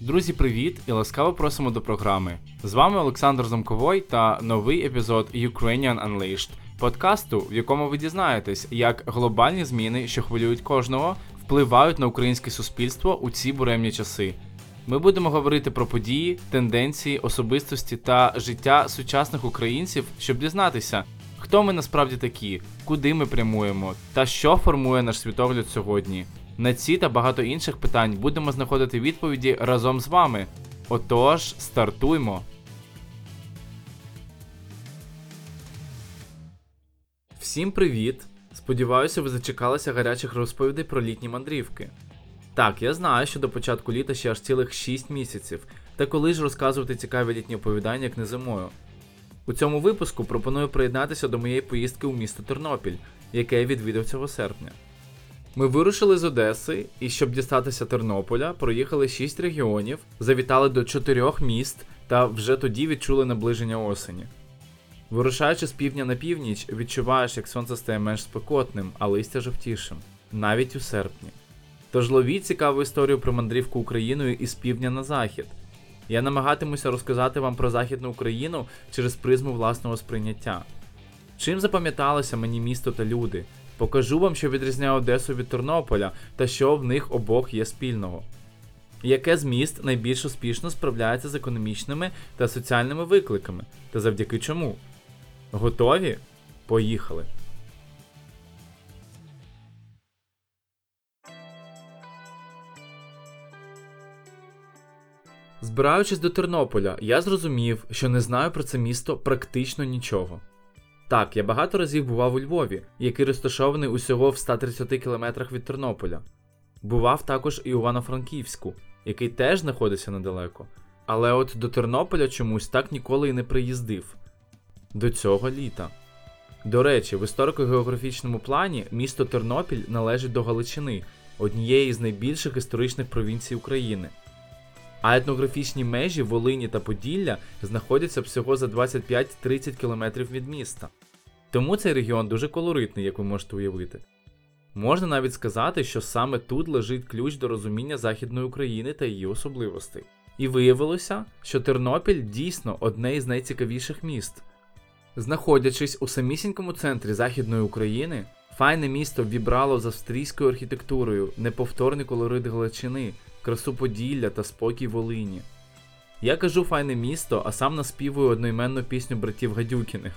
Друзі, привіт і ласкаво просимо до програми. З вами Олександр Замковой та новий епізод Ukrainian Unleashed, подкасту, в якому ви дізнаєтесь, як глобальні зміни, що хвилюють кожного, впливають на українське суспільство у ці буремні часи. Ми будемо говорити про події, тенденції, особистості та життя сучасних українців, щоб дізнатися, хто ми насправді такі, куди ми прямуємо та що формує наш світогляд сьогодні. На ці та багато інших питань будемо знаходити відповіді разом з вами. Отож, стартуймо! Всім привіт! Сподіваюся, ви зачекалися гарячих розповідей про літні мандрівки. Так, я знаю, що до початку літа ще аж цілих 6 місяців, та коли ж розказувати цікаві літні оповідання, як не зимою. У цьому випуску пропоную приєднатися до моєї поїздки у місто Тернопіль, яке я відвідав цього серпня. Ми вирушили з Одеси і, щоб дістатися Тернополя, проїхали 6 регіонів, завітали до 4 міст та вже тоді відчули наближення осені. Вирушаючи з півдня на північ, відчуваєш, як сонце стає менш спекотним, а листя жовтішим, навіть у серпні. Тож ловіть цікаву історію про мандрівку Україною із півдня на захід. Я намагатимуся розказати вам про Західну Україну через призму власного сприйняття. Чим запам'яталося мені місто та люди? Покажу вам, що відрізняє Одесу від Тернополя та що в них обох є спільного. Яке з міст найбільш успішно справляється з економічними та соціальними викликами, та завдяки чому? Готові? Поїхали! Збираючись до Тернополя, я зрозумів, що не знаю про це місто практично нічого. Так, я багато разів бував у Львові, який розташований усього в 130 кілометрах від Тернополя. Бував також і у Івано-Франківську, який теж знаходиться недалеко. Але от до Тернополя чомусь так ніколи і не приїздив. До цього літа. До речі, в історико-географічному плані місто Тернопіль належить до Галичини, однієї з найбільших історичних провінцій України. А етнографічні межі Волині та Поділля знаходяться всього за 25-30 км від міста. Тому цей регіон дуже колоритний, як ви можете уявити. Можна навіть сказати, що саме тут лежить ключ до розуміння Західної України та її особливостей. І виявилося, що Тернопіль дійсно одне із найцікавіших міст. Знаходячись у самісінькому центрі Західної України, файне місто вібрало з австрійською архітектурою, неповторний колорит Галичини, красу Поділля та спокій Волині. Я кажу файне місто, а сам наспівую одноіменну пісню братів Гадюкіних.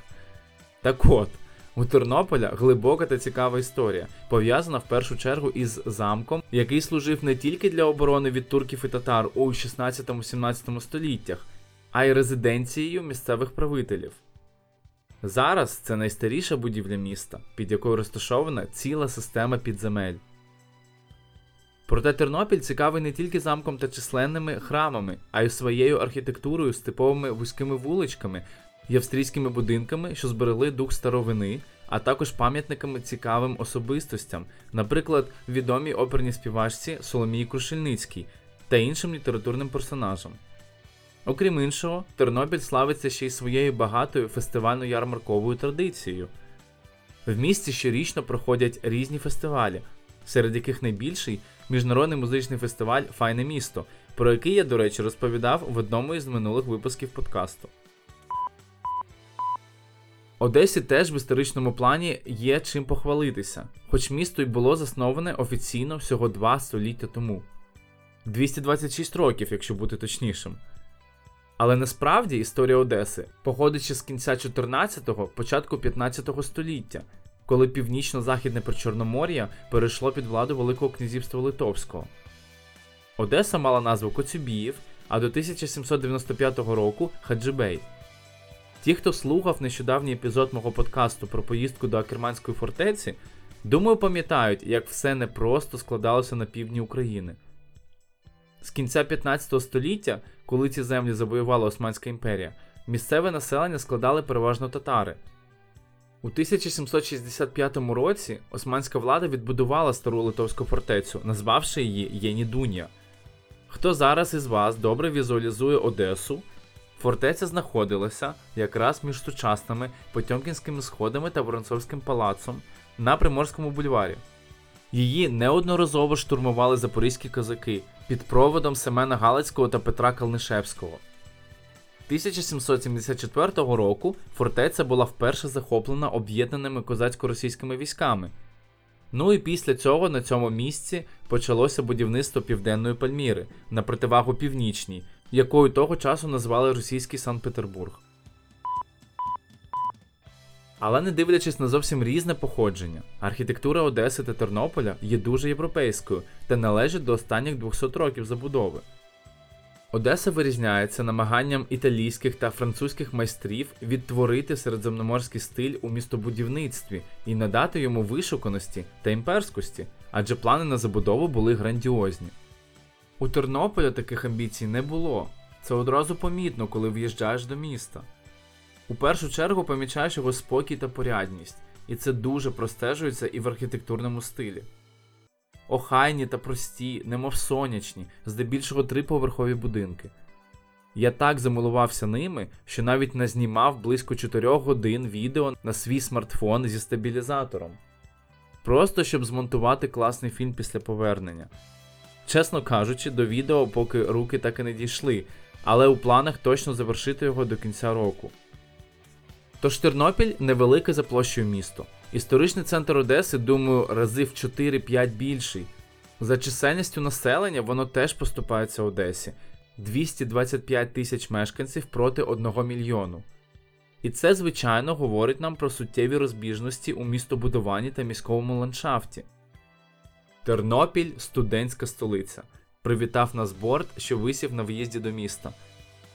Так от, у Тернополя глибока та цікава історія, пов'язана в першу чергу із замком, який служив не тільки для оборони від турків і татар у 16-17 століттях, а й резиденцією місцевих правителів. Зараз це найстаріша будівля міста, під якою розташована ціла система підземель. Проте Тернопіль цікавий не тільки замком та численними храмами, а й своєю архітектурою з типовими вузькими вуличками і австрійськими будинками, що зберегли дух старовини, а також пам'ятниками цікавим особистостям, наприклад, відомій оперній співачці Соломії Крушельницькій та іншим літературним персонажам. Окрім іншого, Тернопіль славиться ще й своєю багатою фестивально-ярмарковою традицією. В місті щорічно проходять різні фестивалі, серед яких найбільший міжнародний музичний фестиваль Файне місто, про який я, до речі, розповідав в одному із минулих випусків подкасту. Одесі теж в історичному плані є чим похвалитися, хоч місто й було засноване офіційно всього два століття тому 226 років, якщо бути точнішим. Але насправді історія Одеси походить ще з кінця 14-го, початку 15-го століття, коли північно-західне Причорномор'я перейшло під владу Великого князівства Литовського. Одеса мала назву Коцюбіїв, а до 1795 року Хаджибей. Ті, хто слухав нещодавній епізод мого подкасту про поїздку до Акерманської фортеці, думаю, пам'ятають, як все непросто складалося на півдні України. З кінця 15 століття, коли ці землі завоювала Османська імперія, місцеве населення складали переважно татари. У 1765 році османська влада відбудувала стару литовську фортецю, назвавши її Єнідунія. Хто зараз із вас добре візуалізує Одесу? Фортеця знаходилася якраз між сучасними Потьомкінськими сходами та Воронцовським палацом на Приморському бульварі. Її неодноразово штурмували запорізькі козаки, під проводом Семена Галицького та Петра Калнишевського. 1774 року фортеця була вперше захоплена об'єднаними козацько-російськими військами. Ну і після цього на цьому місці почалося будівництво Південної Пальміри на противагу північній, якою того часу назвали російський Санкт-Петербург. Але не дивлячись на зовсім різне походження, архітектура Одеси та Тернополя є дуже європейською та належить до останніх 200 років забудови. Одеса вирізняється намаганням італійських та французьких майстрів відтворити середземноморський стиль у містобудівництві і надати йому вишуканості та імперськості, адже плани на забудову були грандіозні. У Тернополя таких амбіцій не було. Це одразу помітно, коли в'їжджаєш до міста. У першу чергу помічаєш його спокій та порядність, і це дуже простежується і в архітектурному стилі. Охайні та прості, немов сонячні, здебільшого триповерхові будинки. Я так замилувався ними, що навіть назнімав близько 4 годин відео на свій смартфон зі стабілізатором. Просто щоб змонтувати класний фільм після повернення. Чесно кажучи, до відео поки руки так і не дійшли, але у планах точно завершити його до кінця року. Тож Тернопіль невелике за площею місто. Історичний центр Одеси, думаю, рази в 4-5 більший. За чисельністю населення воно теж поступається Одесі 225 тисяч мешканців проти 1 мільйону. І це, звичайно, говорить нам про суттєві розбіжності у містобудуванні та міському ландшафті. Тернопіль студентська столиця. Привітав нас борт, що висів на в'їзді до міста.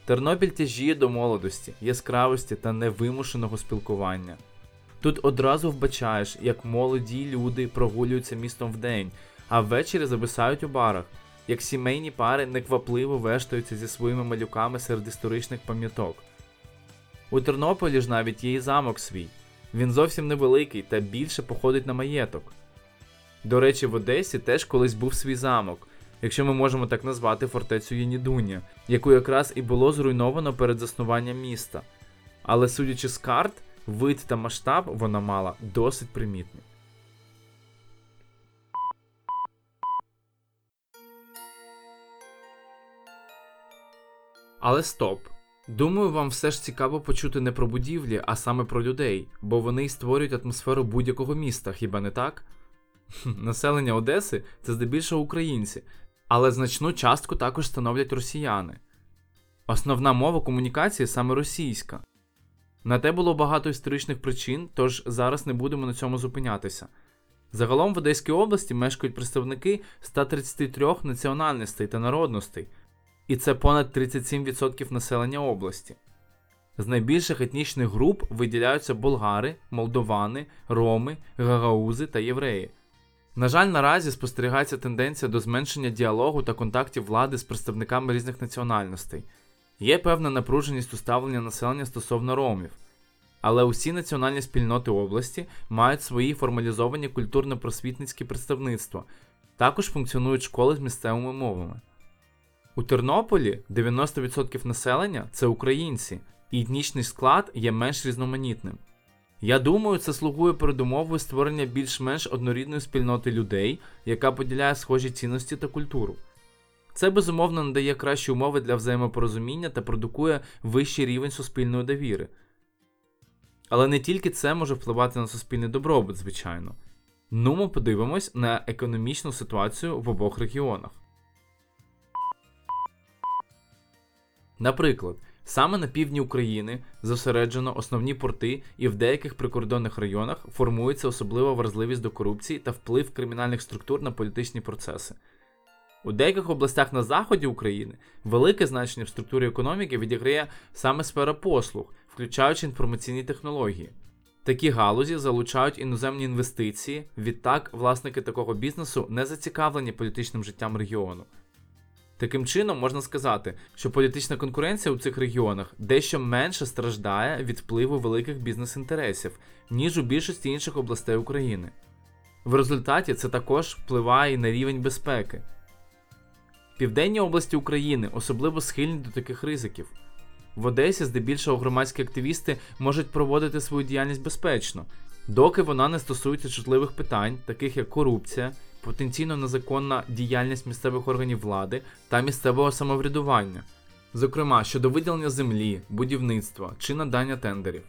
Тернопіль тяжіє до молодості, яскравості та невимушеного спілкування. Тут одразу вбачаєш, як молоді люди прогулюються містом вдень, а ввечері зависають у барах, як сімейні пари неквапливо вештаються зі своїми малюками серед історичних пам'яток. У Тернополі ж навіть є і замок свій. Він зовсім невеликий та більше походить на маєток. До речі, в Одесі теж колись був свій замок, якщо ми можемо так назвати фортецю Єнідуня, яку якраз і було зруйновано перед заснуванням міста. Але судячи з карт, вид та масштаб вона мала досить примітний. Але стоп. Думаю, вам все ж цікаво почути не про будівлі, а саме про людей, бо вони й створюють атмосферу будь-якого міста, хіба не так? Населення Одеси це здебільшого українці, але значну частку також становлять росіяни. Основна мова комунікації саме російська. На те було багато історичних причин, тож зараз не будемо на цьому зупинятися. Загалом в Одеській області мешкають представники 133 національностей та народностей, і це понад 37% населення області. З найбільших етнічних груп виділяються болгари, молдовани, роми, гагаузи та євреї. На жаль, наразі спостерігається тенденція до зменшення діалогу та контактів влади з представниками різних національностей. Є певна напруженість у ставленні населення стосовно ромів, але усі національні спільноти області мають свої формалізовані культурно-просвітницькі представництва, також функціонують школи з місцевими мовами. У Тернополі 90% населення це українці, і етнічний склад є менш різноманітним. Я думаю, це слугує передумовою створення більш-менш однорідної спільноти людей, яка поділяє схожі цінності та культуру. Це безумовно надає кращі умови для взаємопорозуміння та продукує вищий рівень суспільної довіри. Але не тільки це може впливати на суспільний добробут, звичайно. Ну, ми подивимось на економічну ситуацію в обох регіонах. Наприклад, саме на півдні України зосереджено основні порти, і в деяких прикордонних районах формується особлива вразливість до корупції та вплив кримінальних структур на політичні процеси. У деяких областях на заході України велике значення в структурі економіки відіграє саме сфера послуг, включаючи інформаційні технології. Такі галузі залучають іноземні інвестиції, відтак власники такого бізнесу не зацікавлені політичним життям регіону. Таким чином, можна сказати, що політична конкуренція у цих регіонах дещо менше страждає від впливу великих бізнес-інтересів, ніж у більшості інших областей України. В результаті це також впливає і на рівень безпеки. Південні області України особливо схильні до таких ризиків. В Одесі здебільшого громадські активісти можуть проводити свою діяльність безпечно, доки вона не стосується чутливих питань, таких як корупція, потенційно незаконна діяльність місцевих органів влади та місцевого самоврядування, зокрема щодо виділення землі, будівництва чи надання тендерів.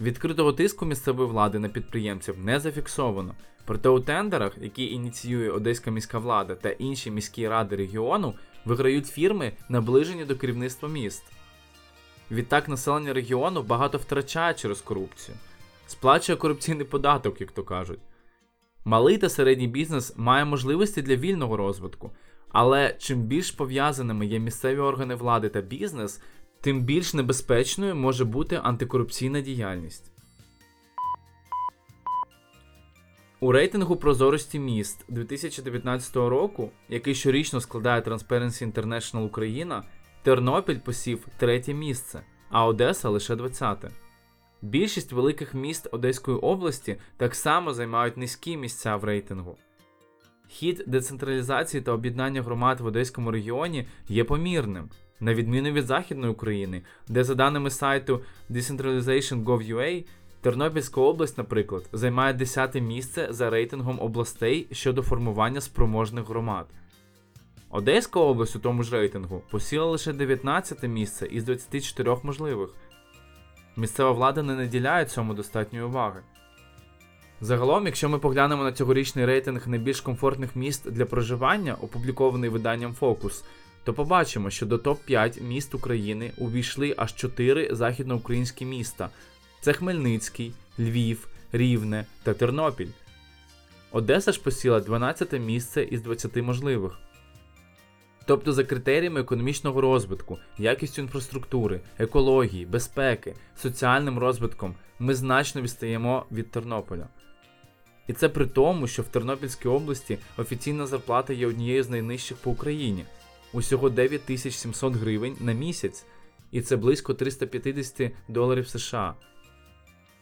Відкритого тиску місцевої влади на підприємців не зафіксовано, проте у тендерах, які ініціює Одеська міська влада та інші міські ради регіону, виграють фірми, наближені до керівництва міст. Відтак населення регіону багато втрачає через корупцію, сплачує корупційний податок, як то кажуть. Малий та середній бізнес має можливості для вільного розвитку, але чим більш пов'язаними є місцеві органи влади та бізнес, тим більш небезпечною може бути антикорупційна діяльність. У рейтингу прозорості міст 2019 року, який щорічно складає Transparency International Україна, Тернопіль посів третє місце, а Одеса лише 20. Більшість великих міст Одеської області так само займають низькі місця в рейтингу. Хід децентралізації та об'єднання громад в Одеському регіоні є помірним, на відміну від Західної України, де, за даними сайту Decentralization.gov.ua, Тернопільська область, наприклад, займає 10 місце за рейтингом областей щодо формування спроможних громад. Одеська область у тому ж рейтингу посіла лише 19 місце із 24 можливих. Місцева влада не наділяє цьому достатньої уваги. Загалом, якщо ми поглянемо на цьогорічний рейтинг найбільш комфортних міст для проживання, опублікований виданням Focus, то побачимо, що до топ-5 міст України увійшли аж 4 західноукраїнські міста: це Хмельницький, Львів, Рівне та Тернопіль. Одеса ж посіла 12 місце із 20 можливих. Тобто за критеріями економічного розвитку, якістю інфраструктури, екології, безпеки, соціальним розвитком ми значно відстаємо від Тернополя. І це при тому, що в Тернопільській області офіційна зарплата є однією з найнижчих по Україні усього 9700 гривень на місяць, і це близько 350 доларів США.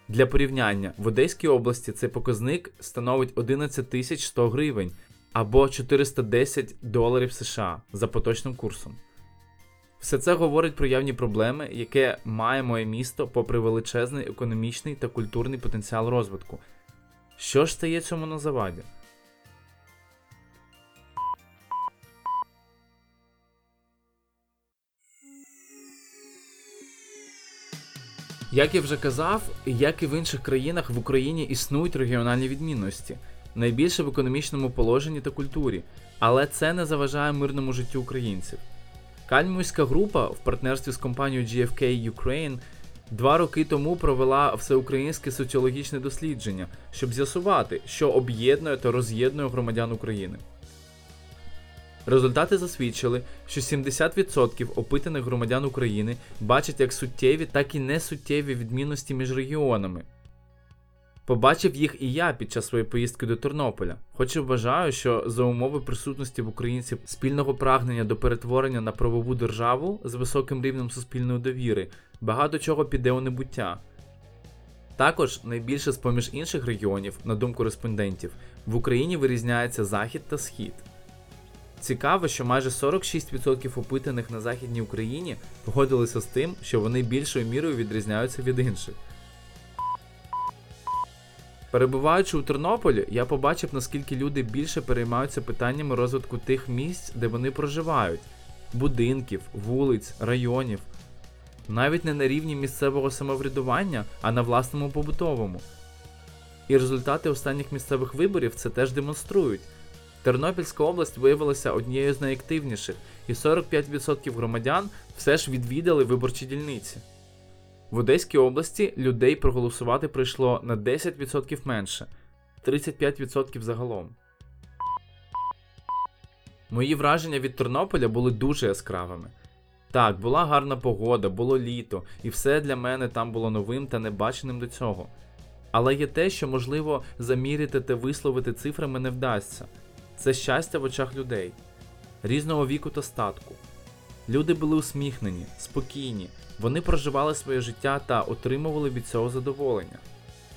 Для порівняння, в Одеській області цей показник становить 11 100 гривень або 410 доларів США за поточним курсом. Все це говорить про явні проблеми, яке має моє місто попри величезний економічний та культурний потенціал розвитку. Що ж стає цьому на заваді? Як я вже казав, як і в інших країнах в Україні існують регіональні відмінності, найбільше в економічному положенні та культурі, але це не заважає мирному життю українців. Кальмуйська група в партнерстві з компанією GFK Ukraine два роки тому провела всеукраїнське соціологічне дослідження, щоб з'ясувати, що об'єднує та роз'єднує громадян України. Результати засвідчили, що 70% опитаних громадян України бачать як суттєві, так і несуттєві відмінності між регіонами. Побачив їх і я під час своєї поїздки до Тернополя, хоч і вважаю, що за умови присутності в українців спільного прагнення до перетворення на правову державу з високим рівнем суспільної довіри багато чого піде у небуття. Також найбільше з поміж інших регіонів, на думку респондентів, в Україні вирізняється Захід та Схід. Цікаво, що майже 46% опитаних на Західній Україні погодилися з тим, що вони більшою мірою відрізняються від інших. Перебуваючи у Тернополі, я побачив, наскільки люди більше переймаються питаннями розвитку тих місць, де вони проживають будинків, вулиць, районів, навіть не на рівні місцевого самоврядування, а на власному побутовому. І результати останніх місцевих виборів це теж демонструють. Тернопільська область виявилася однією з найактивніших, і 45% громадян все ж відвідали виборчі дільниці. В Одеській області людей проголосувати прийшло на 10% менше 35% загалом. Мої враження від Тернополя були дуже яскравими. Так, була гарна погода, було літо, і все для мене там було новим та небаченим до цього. Але є те, що можливо заміряти та висловити цифрами не вдасться це щастя в очах людей, різного віку та статку. Люди були усміхнені, спокійні, вони проживали своє життя та отримували від цього задоволення.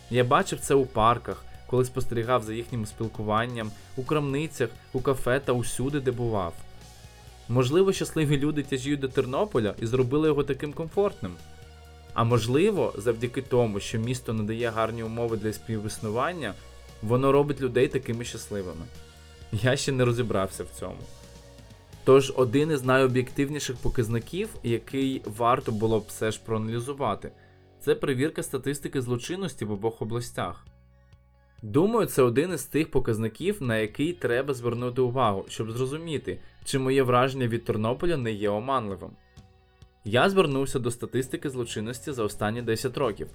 Я бачив це у парках, коли спостерігав за їхнім спілкуванням, у крамницях, у кафе та усюди, де бував. Можливо, щасливі люди тяжіють до Тернополя і зробили його таким комфортним. А можливо, завдяки тому, що місто надає гарні умови для співіснування, Воно робить людей такими щасливими. Я ще не розібрався в цьому. Тож один із найоб'єктивніших показників, який варто було б все ж проаналізувати, це перевірка статистики злочинності в обох областях. Думаю, це один із тих показників, на який треба звернути увагу, щоб зрозуміти, чи моє враження від Тернополя не є оманливим. Я звернувся до статистики злочинності за останні 10 років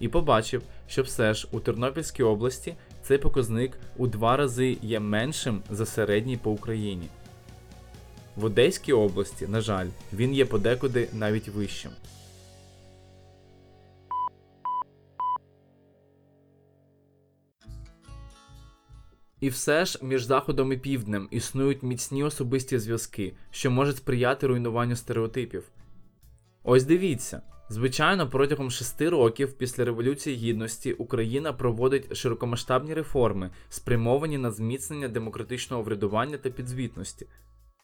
і побачив, що все ж у Тернопільській області цей показник у два рази є меншим за середній по Україні. В Одеській області, на жаль, він є подекуди навіть вищим. І все ж між Заходом і Півднем існують міцні особисті зв'язки, що можуть сприяти руйнуванню стереотипів. Ось дивіться. Звичайно, протягом шести років після Революції Гідності Україна проводить широкомасштабні реформи, спрямовані на зміцнення демократичного врядування та підзвітності.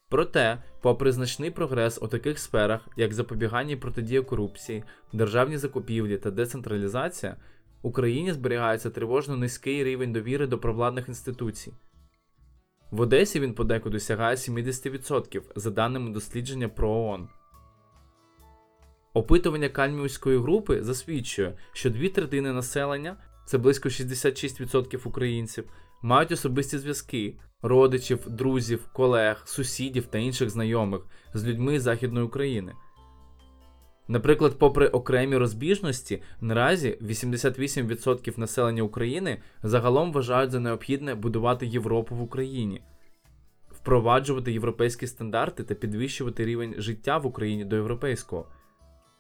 Проте, попри значний прогрес у таких сферах, як запобігання і протидія корупції, державні закупівлі та децентралізація, Україні зберігається тривожно низький рівень довіри до провладних інституцій. В Одесі він подекуди сягає 70% за даними дослідження про ООН. Опитування Кальмівської групи засвідчує, що дві третини населення, це близько 66% українців, мають особисті зв'язки родичів, друзів, колег, сусідів та інших знайомих з людьми Західної України. Наприклад, попри окремі розбіжності, наразі 88% населення України загалом вважають за необхідне будувати Європу в Україні, впроваджувати європейські стандарти та підвищувати рівень життя в Україні до європейського.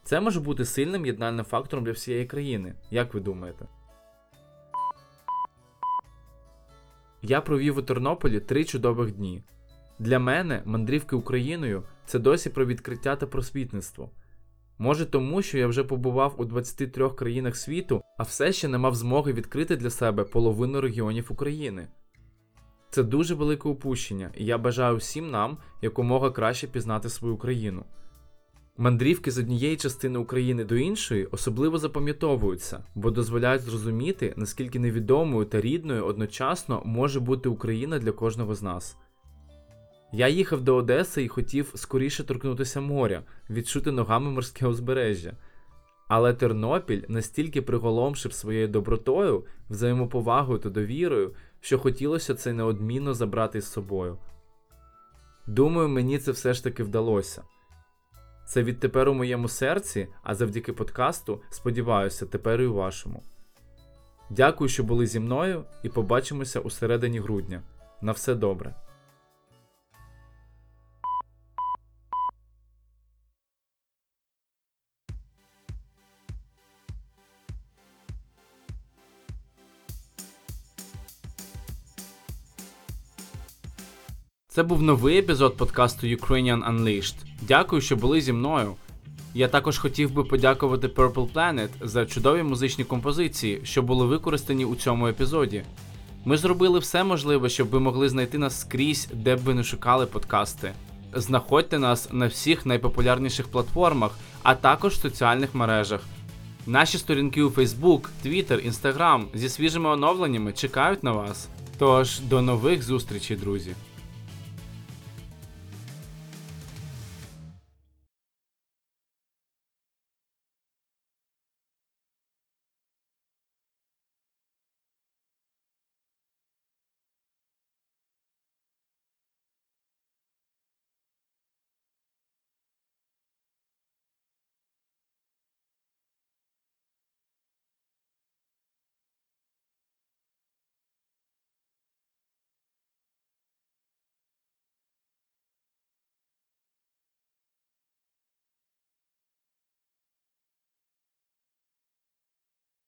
Це може бути сильним єднальним фактором для всієї країни. Як ви думаєте? Я провів у Тернополі три чудових дні. Для мене мандрівки Україною це досі про відкриття та просвітництво. Може тому, що я вже побував у 23 країнах світу, а все ще не мав змоги відкрити для себе половину регіонів України. Це дуже велике упущення, і я бажаю всім нам якомога краще пізнати свою країну. Мандрівки з однієї частини України до іншої особливо запам'ятовуються, бо дозволяють зрозуміти, наскільки невідомою та рідною одночасно може бути Україна для кожного з нас. Я їхав до Одеси і хотів скоріше торкнутися моря, відчути ногами морське узбережжя. Але Тернопіль настільки приголомшив своєю добротою, взаємоповагою та довірою, що хотілося це неодмінно забрати з собою. Думаю, мені це все ж таки вдалося. Це відтепер у моєму серці, а завдяки подкасту, сподіваюся, тепер і у вашому. Дякую, що були зі мною, і побачимося у середині грудня. На все добре. Це був новий епізод подкасту Ukrainian Unleashed. Дякую, що були зі мною. Я також хотів би подякувати Purple Planet за чудові музичні композиції, що були використані у цьому епізоді. Ми зробили все можливе, щоб ви могли знайти нас скрізь, де б ви не шукали подкасти. Знаходьте нас на всіх найпопулярніших платформах, а також в соціальних мережах. Наші сторінки у Facebook, Twitter, Instagram зі свіжими оновленнями чекають на вас. Тож до нових зустрічей, друзі!